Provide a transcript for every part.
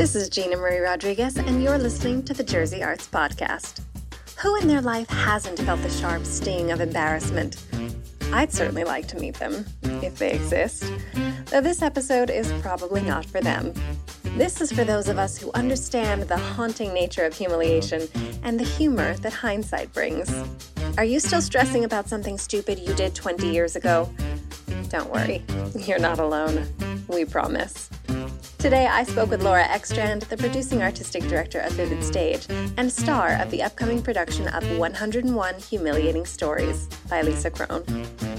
This is Gina Marie Rodriguez, and you're listening to the Jersey Arts Podcast. Who in their life hasn't felt the sharp sting of embarrassment? I'd certainly like to meet them, if they exist. Though this episode is probably not for them. This is for those of us who understand the haunting nature of humiliation and the humor that hindsight brings. Are you still stressing about something stupid you did 20 years ago? Don't worry, you're not alone. We promise. Today, I spoke with Laura Ekstrand, the producing artistic director of Vivid Stage and star of the upcoming production of 101 Humiliating Stories by Lisa Kron.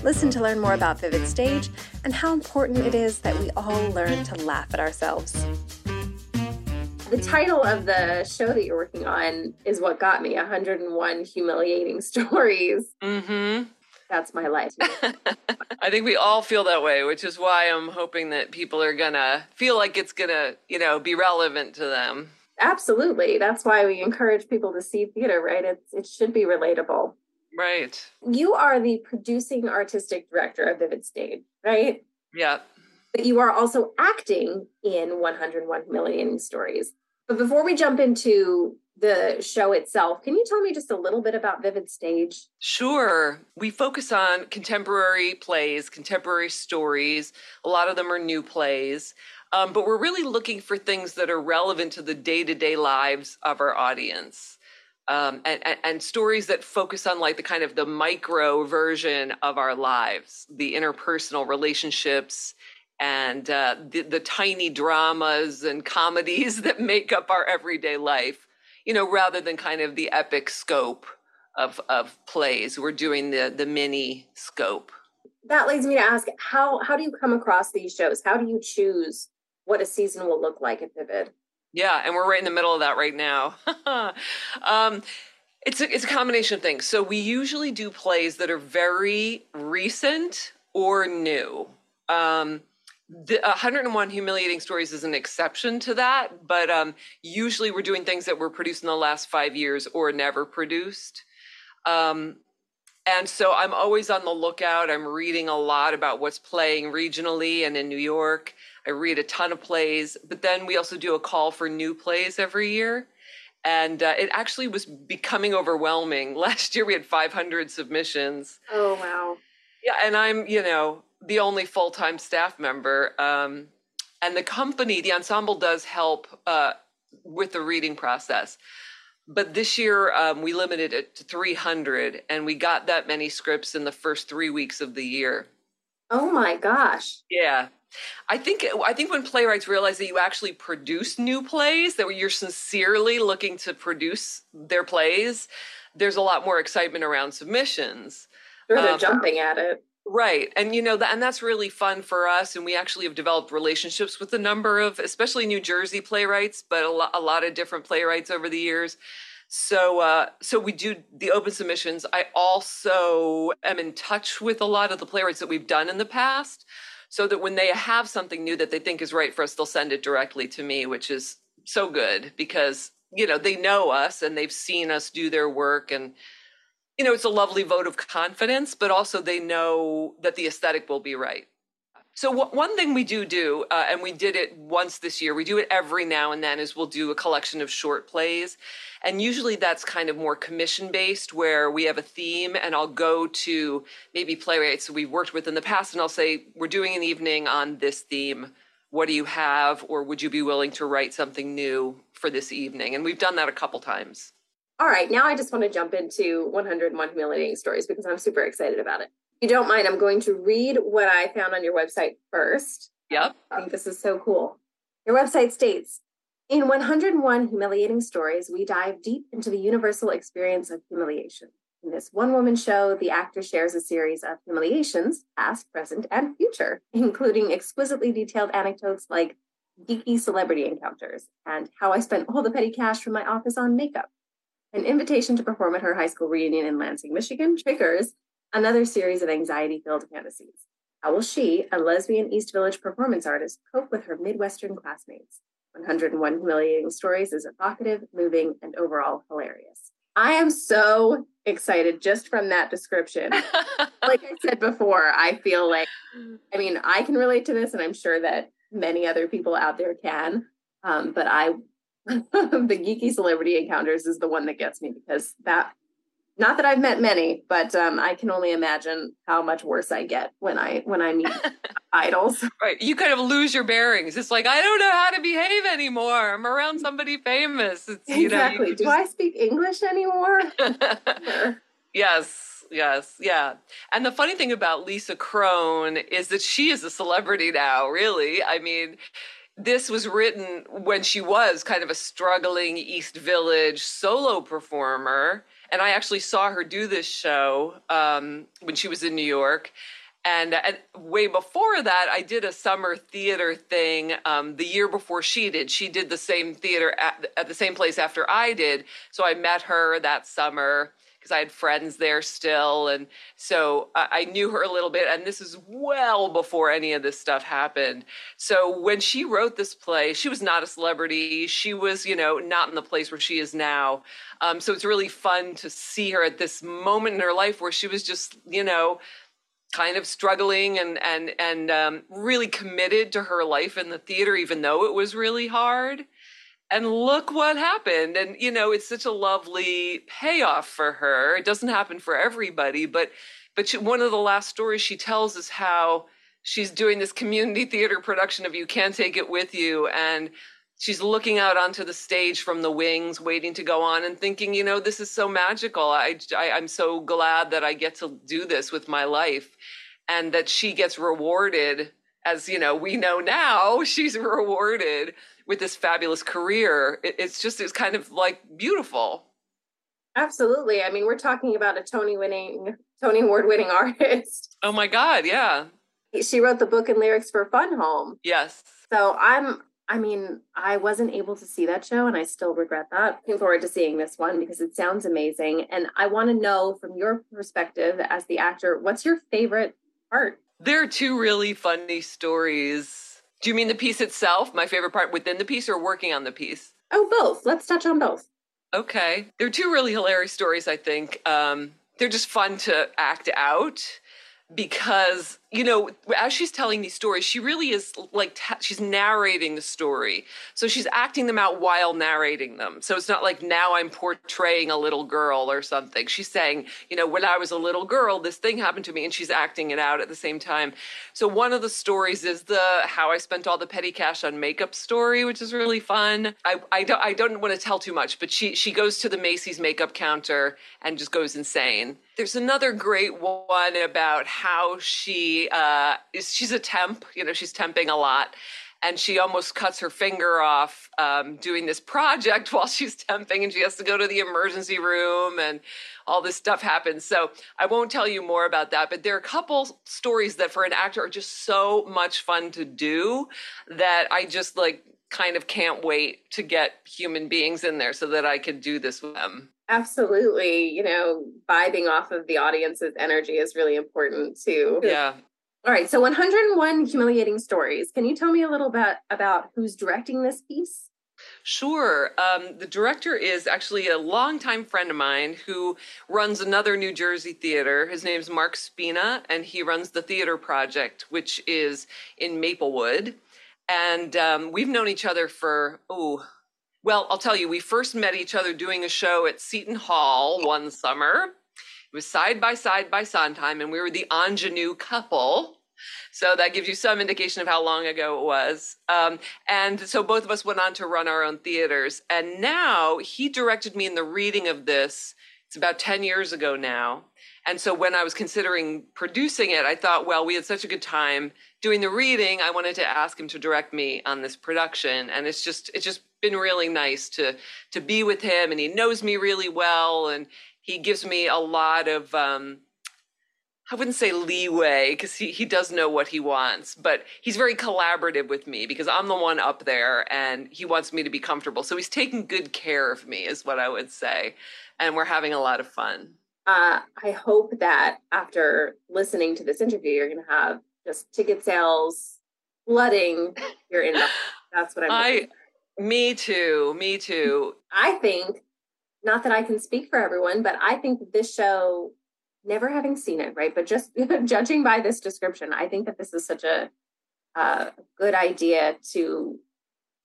Listen to learn more about Vivid Stage and how important it is that we all learn to laugh at ourselves. The title of the show that you're working on is what got me 101 Humiliating Stories. Mm-hmm. That's my life. I think we all feel that way, which is why I'm hoping that people are gonna feel like it's gonna, you know, be relevant to them. Absolutely. That's why we encourage people to see theater, right? It's, it should be relatable. Right. You are the producing artistic director of Vivid Stage, right? Yeah. But you are also acting in 101 Million Stories. But before we jump into the show itself, can you tell me just a little bit about Vivid Stage? Sure. We focus on contemporary plays, contemporary stories. A lot of them are new plays. Um, but we're really looking for things that are relevant to the day to day lives of our audience. Um, and, and, and, stories that focus on like the kind of the micro version of our lives, the interpersonal relationships and uh, the, the tiny dramas and comedies that make up our everyday life, you know, rather than kind of the epic scope of, of plays. We're doing the, the mini scope. That leads me to ask how, how do you come across these shows? How do you choose what a season will look like at Vivid? Yeah, and we're right in the middle of that right now. um, it's a, it's a combination of things. So we usually do plays that are very recent or new. Um, the 101 humiliating stories is an exception to that but um, usually we're doing things that were produced in the last five years or never produced. Um, and so i'm always on the lookout. I'm reading a lot about what's playing regionally and in new york. I read a ton of plays but then we also do a call for new plays every year. And uh, it actually was becoming overwhelming. Last year we had 500 submissions. Oh wow. Yeah and i'm you know the only full time staff member. Um, and the company, the ensemble does help uh, with the reading process. But this year um, we limited it to 300, and we got that many scripts in the first three weeks of the year. Oh my gosh! Yeah, I think I think when playwrights realize that you actually produce new plays, that you're sincerely looking to produce their plays, there's a lot more excitement around submissions. Sure, they're um, jumping at it. Right. And you know that and that's really fun for us and we actually have developed relationships with a number of especially New Jersey playwrights, but a, lo- a lot of different playwrights over the years. So uh, so we do the open submissions. I also am in touch with a lot of the playwrights that we've done in the past so that when they have something new that they think is right for us, they'll send it directly to me, which is so good because you know, they know us and they've seen us do their work and you know, it's a lovely vote of confidence, but also they know that the aesthetic will be right. So one thing we do do, uh, and we did it once this year, we do it every now and then, is we'll do a collection of short plays. And usually that's kind of more commission based, where we have a theme, and I'll go to maybe playwrights we've worked with in the past, and I'll say, We're doing an evening on this theme. What do you have? Or would you be willing to write something new for this evening? And we've done that a couple times. All right, now I just want to jump into 101 Humiliating Stories because I'm super excited about it. If you don't mind, I'm going to read what I found on your website first. Yep. I think this is so cool. Your website states In 101 Humiliating Stories, we dive deep into the universal experience of humiliation. In this one woman show, the actor shares a series of humiliations, past, present, and future, including exquisitely detailed anecdotes like geeky celebrity encounters and how I spent all the petty cash from my office on makeup. An invitation to perform at her high school reunion in Lansing, Michigan triggers another series of anxiety filled fantasies. How will she, a lesbian East Village performance artist, cope with her Midwestern classmates? 101 Humiliating Stories is evocative, moving, and overall hilarious. I am so excited just from that description. like I said before, I feel like, I mean, I can relate to this, and I'm sure that many other people out there can. Um, but I, the geeky celebrity encounters is the one that gets me because that, not that I've met many, but um, I can only imagine how much worse I get when I when I meet idols. Right, you kind of lose your bearings. It's like I don't know how to behave anymore. I'm around somebody famous. It's, exactly. You know, Do I speak English anymore? yes yes, yeah. And the funny thing about Lisa Kron is that she is a celebrity now, really. I mean, this was written when she was kind of a struggling East Village solo performer. And I actually saw her do this show um, when she was in New York. And, and, way before that, I did a summer theater thing um, the year before she did. She did the same theater at, at the same place after I did. So I met her that summer because I had friends there still. And so I, I knew her a little bit. And this is well before any of this stuff happened. So when she wrote this play, she was not a celebrity. She was, you know, not in the place where she is now. Um, so it's really fun to see her at this moment in her life where she was just, you know, kind of struggling and and and um, really committed to her life in the theater, even though it was really hard and look what happened. And you know it's such a lovely payoff for her. It doesn't happen for everybody but but she, one of the last stories she tells is how she's doing this community theater production of you can't take it with you and she's looking out onto the stage from the wings waiting to go on and thinking you know this is so magical. I, I i'm so glad that i get to do this with my life and that she gets rewarded as you know we know now she's rewarded with this fabulous career. It, it's just it's kind of like beautiful. Absolutely. I mean, we're talking about a Tony winning, Tony Award winning artist. Oh my God, yeah. She wrote the book and lyrics for Fun Home. Yes. So I'm I mean, I wasn't able to see that show and I still regret that. Looking forward to seeing this one because it sounds amazing. And I want to know from your perspective as the actor, what's your favorite part? There are two really funny stories do you mean the piece itself? My favorite part within the piece or working on the piece? Oh, both. Let's touch on both. Okay. They're two really hilarious stories, I think. Um, they're just fun to act out because you know as she's telling these stories she really is like she's narrating the story. So she's acting them out while narrating them. So it's not like now i'm portraying a little girl or something. She's saying you know when i was a little girl this thing happened to me and she's acting it out at the same time. So one of the stories is the how i spent all the petty cash on makeup story which is really fun. I, I don't i don't want to tell too much but she she goes to the macy's makeup counter and just goes insane. There's another great one about how she uh, is. She's a temp. You know, she's temping a lot, and she almost cuts her finger off um, doing this project while she's temping, and she has to go to the emergency room, and all this stuff happens. So I won't tell you more about that. But there are a couple stories that, for an actor, are just so much fun to do that I just like kind of can't wait to get human beings in there so that I could do this with them. Absolutely. You know, vibing off of the audience's energy is really important too. Yeah. All right. So 101 humiliating stories. Can you tell me a little bit about who's directing this piece? Sure. Um, the director is actually a longtime friend of mine who runs another New Jersey theater. His name's Mark Spina, and he runs the Theater Project, which is in Maplewood. And um, we've known each other for, oh, well, I'll tell you, we first met each other doing a show at Seton Hall one summer. It was side by side by Sondheim, and we were the ingenue couple. So that gives you some indication of how long ago it was. Um, and so both of us went on to run our own theaters. And now he directed me in the reading of this. It's about 10 years ago now. And so when I was considering producing it, I thought, well, we had such a good time doing the reading. I wanted to ask him to direct me on this production. And it's just, it's just been really nice to, to be with him. And he knows me really well. And he gives me a lot of, um, I wouldn't say leeway because he, he does know what he wants, but he's very collaborative with me because I'm the one up there and he wants me to be comfortable. So he's taking good care of me, is what I would say. And we're having a lot of fun uh, I hope that after listening to this interview, you're going to have just ticket sales flooding your inbox. That's what I'm. I, me too. Me too. I think, not that I can speak for everyone, but I think that this show, never having seen it, right, but just judging by this description, I think that this is such a uh, good idea to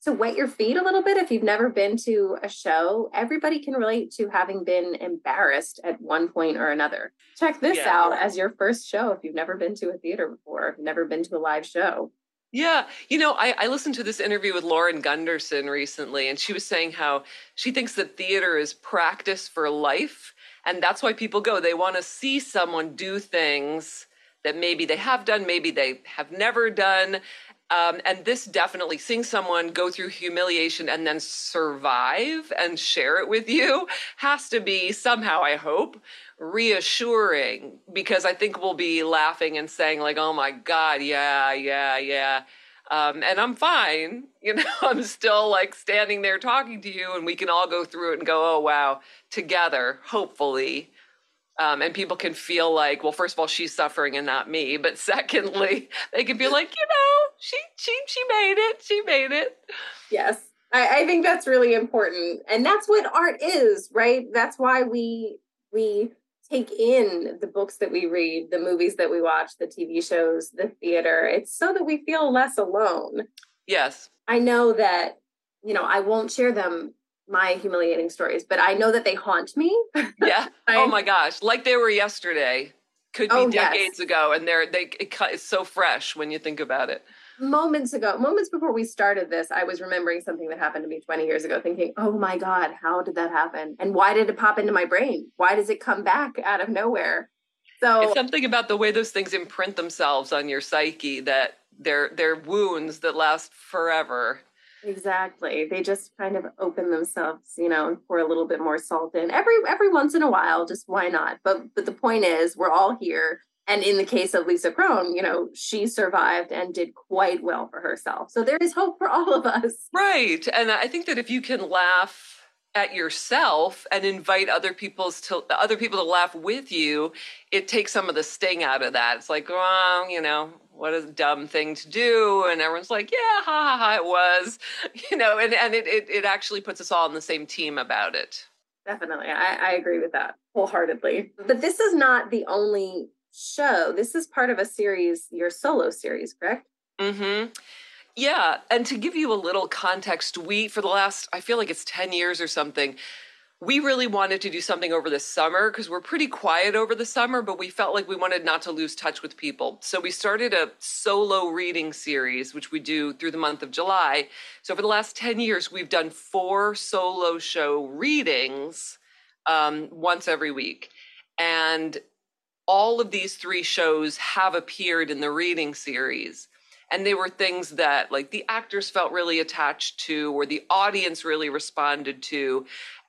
to wet your feet a little bit if you've never been to a show, everybody can relate to having been embarrassed at one point or another. Check this yeah. out as your first show if you've never been to a theater before, never been to a live show. Yeah. You know, I, I, listened to this interview with Lauren Gunderson recently, and she was saying how she thinks that theater is practice for life. And that's why people go. They want to see someone do things that maybe they have done, maybe they have never done. Um, and this definitely seeing someone go through humiliation and then survive and share it with you has to be somehow, I hope, reassuring because I think we'll be laughing and saying, like, oh my God, yeah, yeah, yeah. Um, and I'm fine. You know, I'm still like standing there talking to you, and we can all go through it and go, oh, wow, together, hopefully. Um, and people can feel like, well, first of all, she's suffering and not me. But secondly, they can be like, you know, she she she made it. She made it. Yes. I, I think that's really important. And that's what art is, right? That's why we we take in the books that we read, the movies that we watch, the TV shows, the theater. It's so that we feel less alone. Yes. I know that, you know, I won't share them my humiliating stories, but I know that they haunt me. yeah. I, oh my gosh, like they were yesterday. Could be oh, decades yes. ago and they're they it, it's so fresh when you think about it moments ago, moments before we started this, I was remembering something that happened to me 20 years ago, thinking, oh my God, how did that happen? And why did it pop into my brain? Why does it come back out of nowhere? So it's something about the way those things imprint themselves on your psyche that they're they're wounds that last forever. Exactly. They just kind of open themselves, you know, and pour a little bit more salt in every every once in a while. Just why not? But but the point is, we're all here and in the case of Lisa Kron, you know, she survived and did quite well for herself. So there is hope for all of us. Right. And I think that if you can laugh at yourself and invite other people's to other people to laugh with you, it takes some of the sting out of that. It's like, well, you know, what a dumb thing to do. And everyone's like, yeah, ha ha ha, it was. You know, and, and it, it, it actually puts us all on the same team about it. Definitely. I, I agree with that wholeheartedly. But this is not the only show. This is part of a series, your solo series, correct? Mm-hmm. Yeah. And to give you a little context, we, for the last, I feel like it's 10 years or something, we really wanted to do something over the summer because we're pretty quiet over the summer, but we felt like we wanted not to lose touch with people. So we started a solo reading series, which we do through the month of July. So for the last 10 years, we've done four solo show readings um, once every week. And all of these three shows have appeared in the reading series and they were things that like the actors felt really attached to or the audience really responded to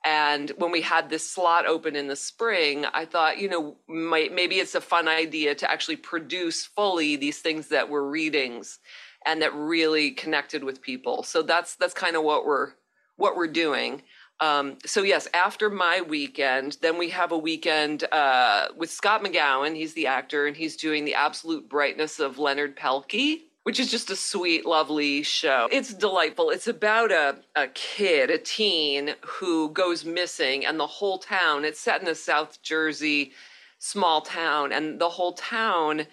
and when we had this slot open in the spring i thought you know might, maybe it's a fun idea to actually produce fully these things that were readings and that really connected with people. So that's that's kind of what we're what we're doing. Um, so yes, after my weekend, then we have a weekend uh, with Scott McGowan. He's the actor, and he's doing the absolute brightness of Leonard Pelkey, which is just a sweet, lovely show. It's delightful. It's about a, a kid, a teen who goes missing, and the whole town. It's set in a South Jersey small town, and the whole town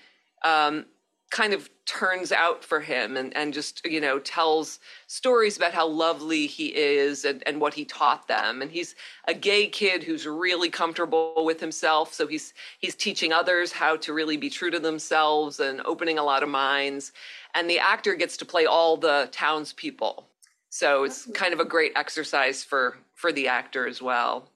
um, kind of turns out for him and, and just you know tells stories about how lovely he is and, and what he taught them and he's a gay kid who's really comfortable with himself so he's he's teaching others how to really be true to themselves and opening a lot of minds and the actor gets to play all the townspeople. So it's kind of a great exercise for for the actor as well.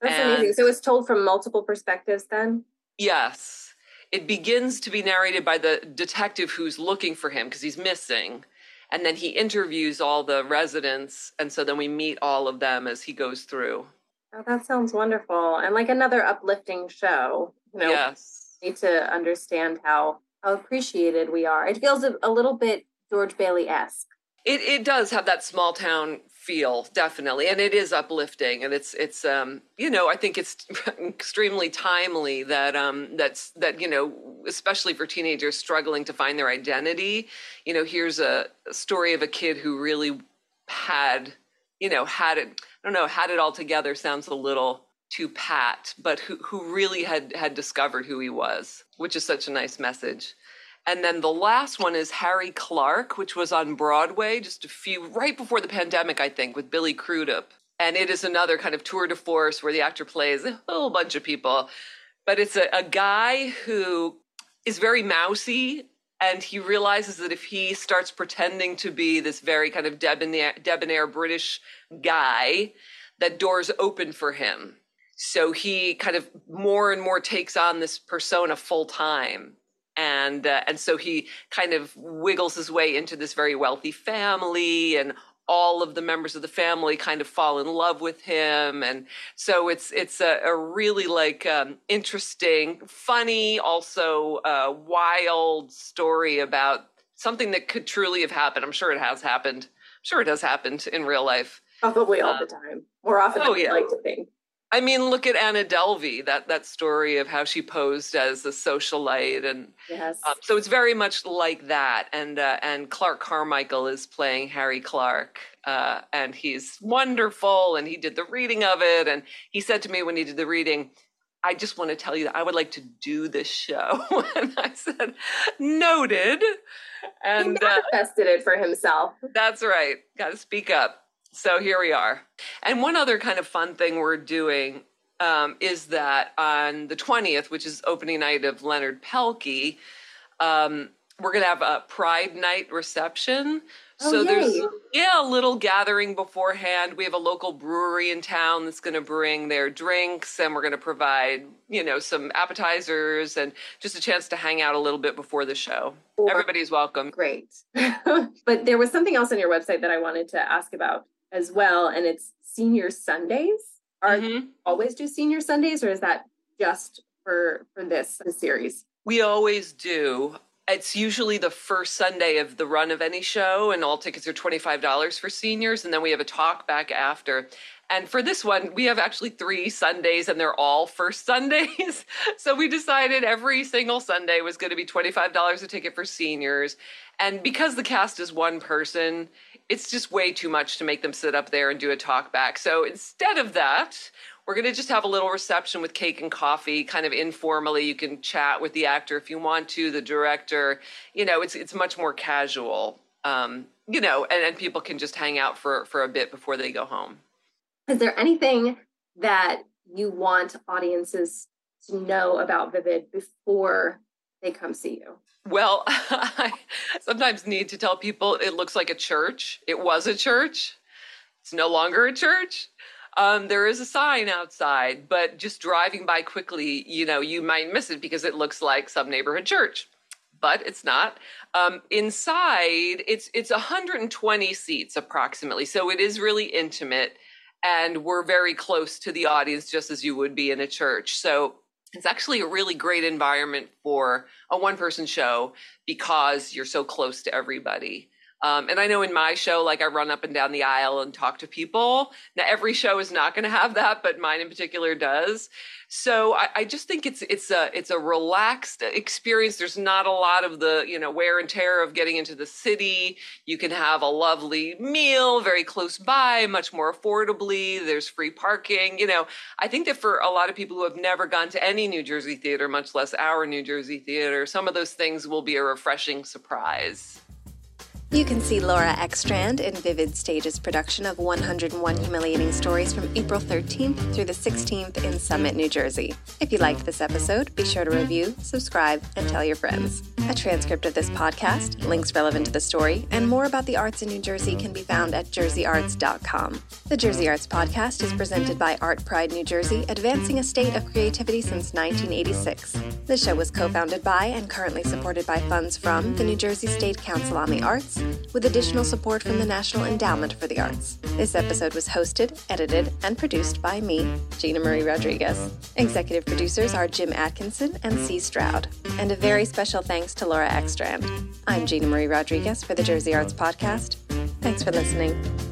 That's and, amazing. So it's told from multiple perspectives then? Yes. It begins to be narrated by the detective who's looking for him because he's missing. And then he interviews all the residents and so then we meet all of them as he goes through. Oh, that sounds wonderful. And like another uplifting show you know yes. need to understand how how appreciated we are. It feels a, a little bit george bailey-esque. It, it does have that small town feel definitely and it is uplifting and it's it's um you know i think it's extremely timely that um that's that you know especially for teenagers struggling to find their identity. You know here's a, a story of a kid who really had you know had it i don't know had it all together sounds a little too pat but who who really had had discovered who he was which is such a nice message And then the last one is Harry Clarke, which was on Broadway just a few right before the pandemic, I think, with Billy Crudup. And it is another kind of tour de force where the actor plays a whole bunch of people. But it's a, a guy who is very mousy and he realizes that if he starts pretending to be this very kind of debonair, debonair British guy, that doors open for him. So he kind of more and more takes on this persona full time. And uh, and so he kind of wiggles his way into this very wealthy family and all of the members of the family kind of fall in love with him. And so it's it's a, a really like um, interesting funny also uh, wild story about something that could truly have happened. I'm sure it has happened. I'm sure it has happened in real life. Probably all uh, the time. More often oh, than yeah. like to think I mean, look at Anna Delvey, that that story of how she posed as a socialite, and yes. Um, so it's very much like that. And uh, and Clark Carmichael is playing Harry Clarke, uh, and he's wonderful. And he did the reading of it, and he said to me when he did the reading, "I just want to tell you that I would like to do this show." and I said, "Noted." And he uh, manifested uh, it for himself. That's right. Got to speak up. So here we are. And one other kind of fun thing we're doing um, is that on the 20th, which is opening night of Leonard Pelkey, um, we're going to have a Pride Night reception. Oh, so yay. there's yeah a little gathering beforehand. We have a local brewery in town that's going to bring their drinks, and we're going to provide you know some appetizers and just a chance to hang out a little bit before the show. Everybody's welcome. Great. but there was something else on your website that I wanted to ask about as well, and it's senior Sundays. Are mm-hmm. always do senior Sundays, or is that just for for this series? We always do. It's usually the first Sunday of the run of any show, and all tickets are $25 for seniors. And then we have a talk back after. And for this one, we have actually three Sundays, and they're all first Sundays. so we decided every single Sunday was going to be $25 a ticket for seniors. And because the cast is one person, it's just way too much to make them sit up there and do a talk back. So instead of that, we're going to just have a little reception with cake and coffee, kind of informally. You can chat with the actor if you want to, the director. You know, it's it's much more casual. Um, you know, and, and people can just hang out for for a bit before they go home. Is there anything that you want audiences to know about Vivid before they come see you? Well, I sometimes need to tell people it looks like a church. It was a church. It's no longer a church. Um, there is a sign outside, but just driving by quickly, you know, you might miss it because it looks like some neighborhood church, but it's not. Um, inside, it's it's 120 seats approximately, so it is really intimate, and we're very close to the audience, just as you would be in a church. So it's actually a really great environment for a one person show because you're so close to everybody. Um, and I know in my show, like I run up and down the aisle and talk to people. Now, every show is not going to have that, but mine in particular does. So I, I, just think it's it's a it's a relaxed experience. There's not a lot of the you know wear and tear of getting into the city. You can have a lovely meal very close by, much more affordably. There's free parking. You know, I think that for a lot of people who have never gone to any New Jersey theater, much less our New Jersey theater, some of those things will be a refreshing surprise. You can see Laura Ekstrand in Vivid Stage's production of 101 Humiliating Stories from April 13th through the 16th in Summit, New Jersey. If you liked this episode, be sure to review, subscribe, and tell your friends. A transcript of this podcast, links relevant to the story, and more about the arts in New Jersey can be found at jerseyarts.com. The Jersey Arts Podcast is presented by ArtPride New Jersey, advancing a state of creativity since 1986. The show was co founded by and currently supported by funds from the New Jersey State Council on the Arts with additional support from the National Endowment for the Arts. This episode was hosted, edited, and produced by me, Gina Marie Rodriguez. Executive producers are Jim Atkinson and C. Stroud. And a very special thanks to Laura Ekstrand. I'm Gina Marie Rodriguez for the Jersey Arts Podcast. Thanks for listening.